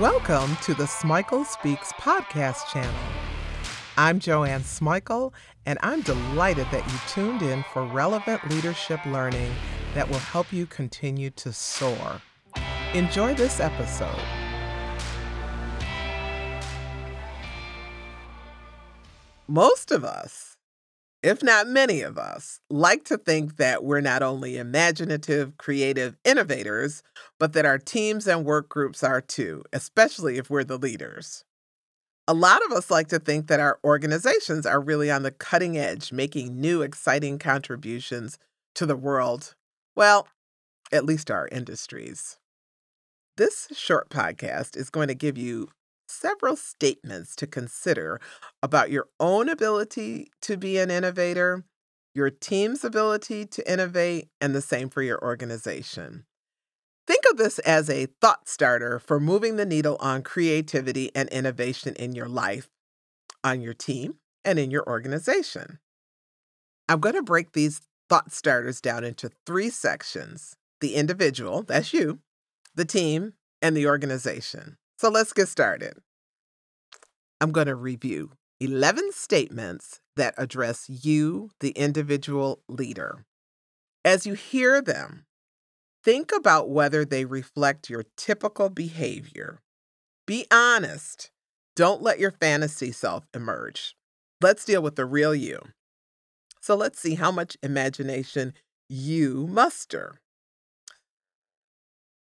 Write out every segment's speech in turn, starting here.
Welcome to the Smikle Speaks podcast channel. I'm Joanne Smikle, and I'm delighted that you tuned in for relevant leadership learning that will help you continue to soar. Enjoy this episode. Most of us, if not many of us, like to think that we're not only imaginative, creative innovators, but that our teams and work groups are too, especially if we're the leaders. A lot of us like to think that our organizations are really on the cutting edge, making new, exciting contributions to the world. Well, at least our industries. This short podcast is going to give you several statements to consider about your own ability to be an innovator, your team's ability to innovate, and the same for your organization. Think of this as a thought starter for moving the needle on creativity and innovation in your life, on your team, and in your organization. I'm going to break these thought starters down into three sections the individual, that's you, the team, and the organization. So let's get started. I'm going to review 11 statements that address you, the individual leader. As you hear them, think about whether they reflect your typical behavior. Be honest. Don't let your fantasy self emerge. Let's deal with the real you. So let's see how much imagination you muster.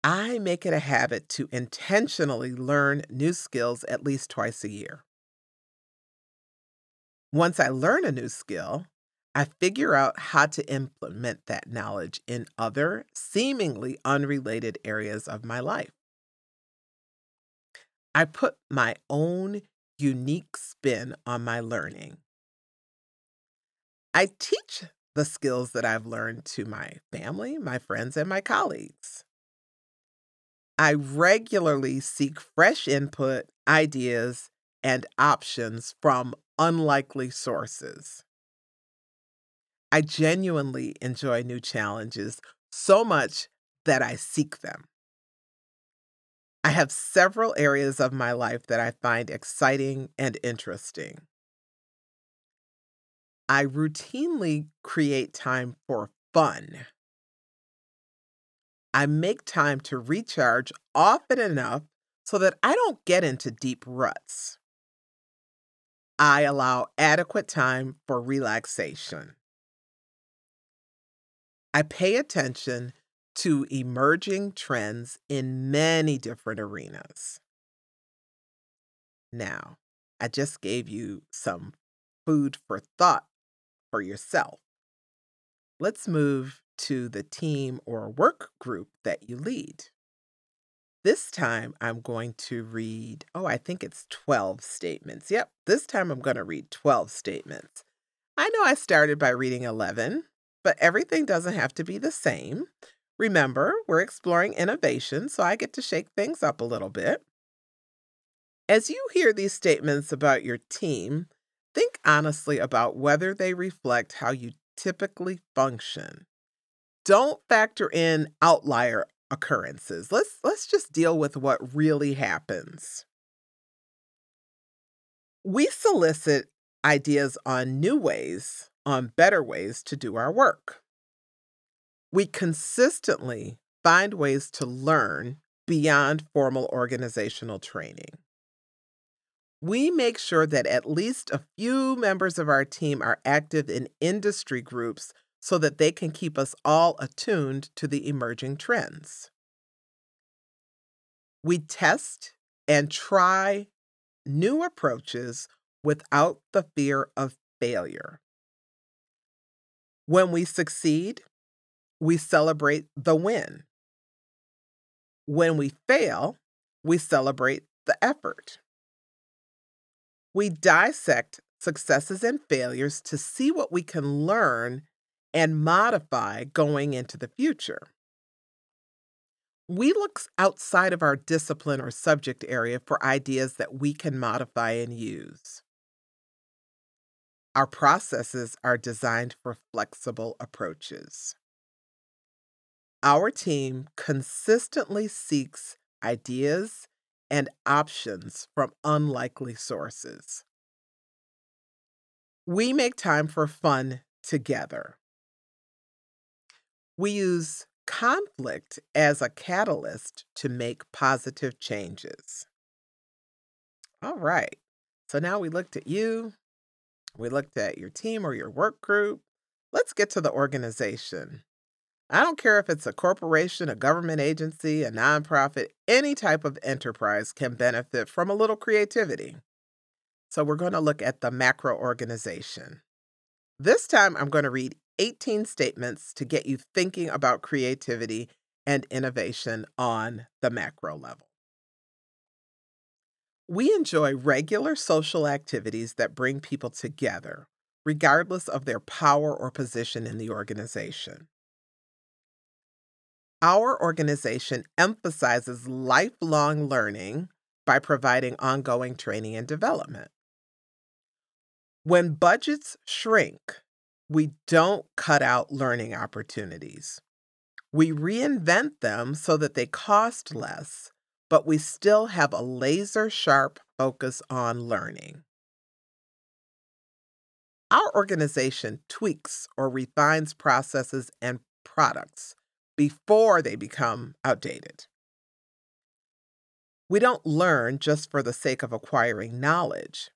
I make it a habit to intentionally learn new skills at least twice a year. Once I learn a new skill, I figure out how to implement that knowledge in other, seemingly unrelated areas of my life. I put my own unique spin on my learning. I teach the skills that I've learned to my family, my friends, and my colleagues. I regularly seek fresh input, ideas, and options from unlikely sources. I genuinely enjoy new challenges so much that I seek them. I have several areas of my life that I find exciting and interesting. I routinely create time for fun. I make time to recharge often enough so that I don't get into deep ruts. I allow adequate time for relaxation. I pay attention to emerging trends in many different arenas. Now, I just gave you some food for thought for yourself. Let's move to the team or work group that you lead. This time I'm going to read, oh, I think it's 12 statements. Yep, this time I'm going to read 12 statements. I know I started by reading 11, but everything doesn't have to be the same. Remember, we're exploring innovation, so I get to shake things up a little bit. As you hear these statements about your team, think honestly about whether they reflect how you typically function don't factor in outlier occurrences. Let's let's just deal with what really happens. We solicit ideas on new ways, on better ways to do our work. We consistently find ways to learn beyond formal organizational training. We make sure that at least a few members of our team are active in industry groups so that they can keep us all attuned to the emerging trends. We test and try new approaches without the fear of failure. When we succeed, we celebrate the win. When we fail, we celebrate the effort. We dissect successes and failures to see what we can learn and modify going into the future. We look outside of our discipline or subject area for ideas that we can modify and use. Our processes are designed for flexible approaches. Our team consistently seeks ideas and options from unlikely sources. We make time for fun together. We use conflict as a catalyst to make positive changes. All right. So now we looked at you, we looked at your team or your work group. Let's get to the organization. I don't care if it's a corporation, a government agency, a nonprofit, any type of enterprise can benefit from a little creativity. So we're going to look at the macro organization. This time I'm going to read 18 statements to get you thinking about creativity and innovation on the macro level. We enjoy regular social activities that bring people together, regardless of their power or position in the organization. Our organization emphasizes lifelong learning by providing ongoing training and development. When budgets shrink, we don't cut out learning opportunities. We reinvent them so that they cost less but we still have a laser sharp focus on learning. Our organization tweaks or refines processes and products before they become outdated. We don't learn just for the sake of acquiring knowledge.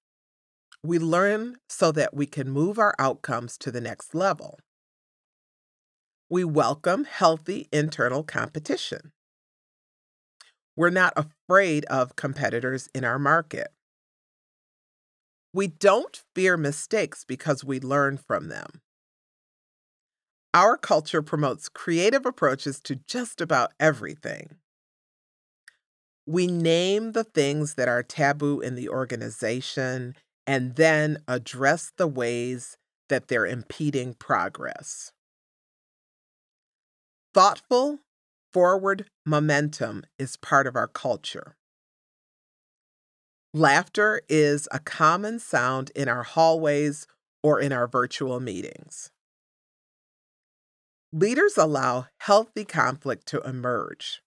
We learn so that we can move our outcomes to the next level. We welcome healthy internal competition. We're not afraid of competitors in our market. We don't fear mistakes because we learn from them. Our culture promotes creative approaches to just about everything. We name the things that are taboo in the organization and then address the ways that they're impeding progress. Thoughtful Forward momentum is part of our culture. Laughter is a common sound in our hallways or in our virtual meetings. Leaders allow healthy conflict to emerge.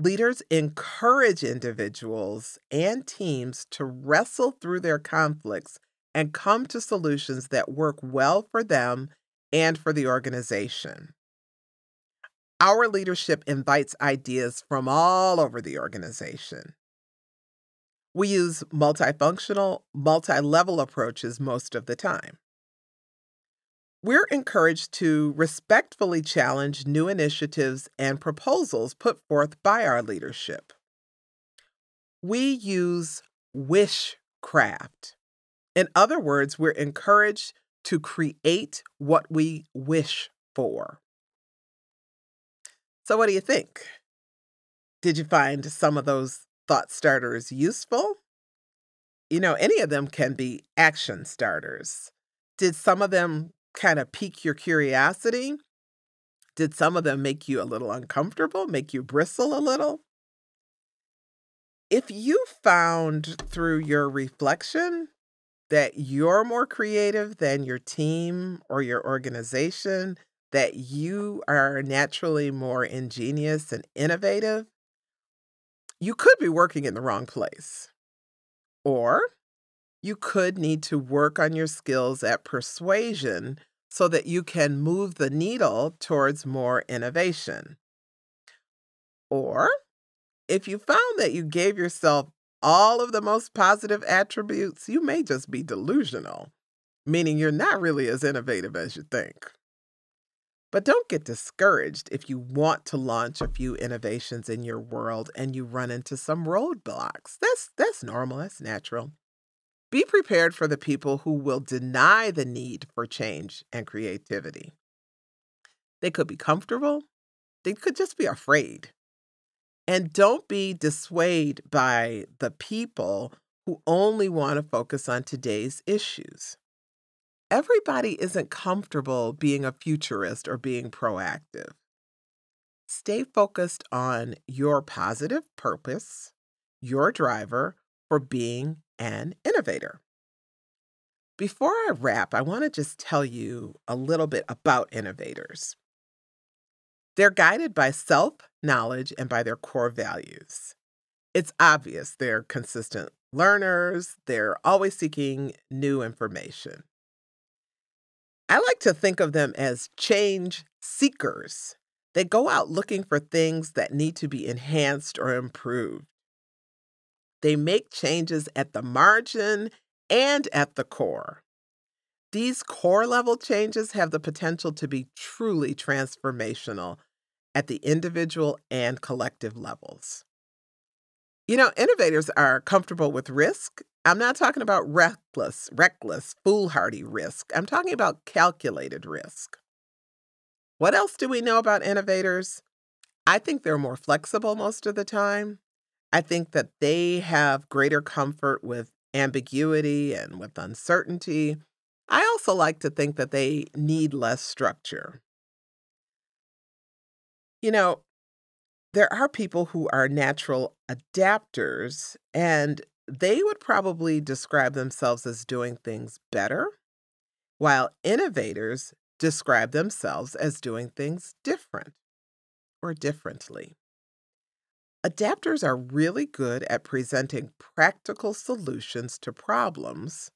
Leaders encourage individuals and teams to wrestle through their conflicts and come to solutions that work well for them and for the organization. Our leadership invites ideas from all over the organization. We use multifunctional, multi level approaches most of the time. We're encouraged to respectfully challenge new initiatives and proposals put forth by our leadership. We use wishcraft. In other words, we're encouraged to create what we wish for. So, what do you think? Did you find some of those thought starters useful? You know, any of them can be action starters. Did some of them kind of pique your curiosity? Did some of them make you a little uncomfortable, make you bristle a little? If you found through your reflection that you're more creative than your team or your organization, that you are naturally more ingenious and innovative, you could be working in the wrong place. Or you could need to work on your skills at persuasion so that you can move the needle towards more innovation. Or if you found that you gave yourself all of the most positive attributes, you may just be delusional, meaning you're not really as innovative as you think. But don't get discouraged if you want to launch a few innovations in your world and you run into some roadblocks. That's that's normal, that's natural. Be prepared for the people who will deny the need for change and creativity. They could be comfortable, they could just be afraid. And don't be dissuaded by the people who only want to focus on today's issues everybody isn't comfortable being a futurist or being proactive. Stay focused on your positive purpose, your driver for being an innovator. Before I wrap, I want to just tell you a little bit about innovators. They're guided by self knowledge and by their core values. It's obvious they're consistent learners, they're always seeking new information. I like to think of them as change seekers. They go out looking for things that need to be enhanced or improved. They make changes at the margin and at the core. These core level changes have the potential to be truly transformational at the individual and collective levels. You know, innovators are comfortable with risk. I'm not talking about reckless, reckless, foolhardy risk. I'm talking about calculated risk. What else do we know about innovators? I think they're more flexible most of the time. I think that they have greater comfort with ambiguity and with uncertainty. I also like to think that they need less structure. You know, there are people who are natural adapters, and they would probably describe themselves as doing things better, while innovators describe themselves as doing things different or differently. Adapters are really good at presenting practical solutions to problems,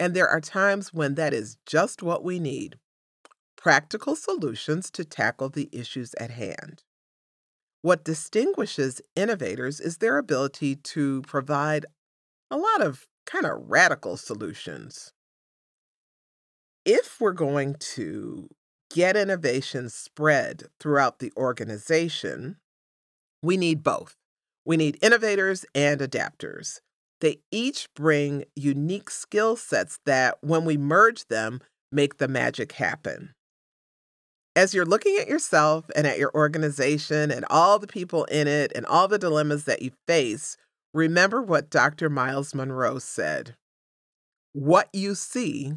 and there are times when that is just what we need practical solutions to tackle the issues at hand. What distinguishes innovators is their ability to provide a lot of kind of radical solutions. If we're going to get innovation spread throughout the organization, we need both. We need innovators and adapters. They each bring unique skill sets that, when we merge them, make the magic happen. As you're looking at yourself and at your organization and all the people in it and all the dilemmas that you face, remember what Dr. Myles Munroe said What you see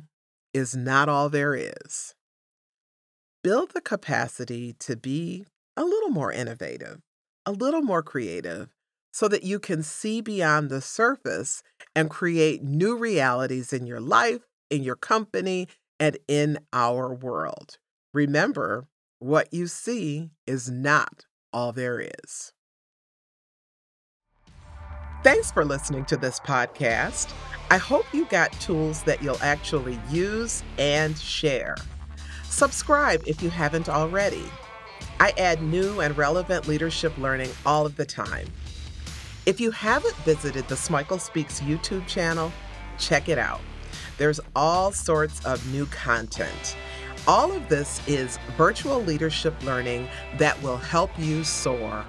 is not all there is. Build the capacity to be a little more innovative, a little more creative, so that you can see beyond the surface and create new realities in your life, in your company, and in our world. Remember, what you see is not all there is. Thanks for listening to this podcast. I hope you got tools that you'll actually use and share. Subscribe if you haven't already. I add new and relevant leadership learning all of the time. If you haven't visited the Smikle Speaks YouTube channel, check it out. There's all sorts of new content. All of this is virtual leadership learning that will help you soar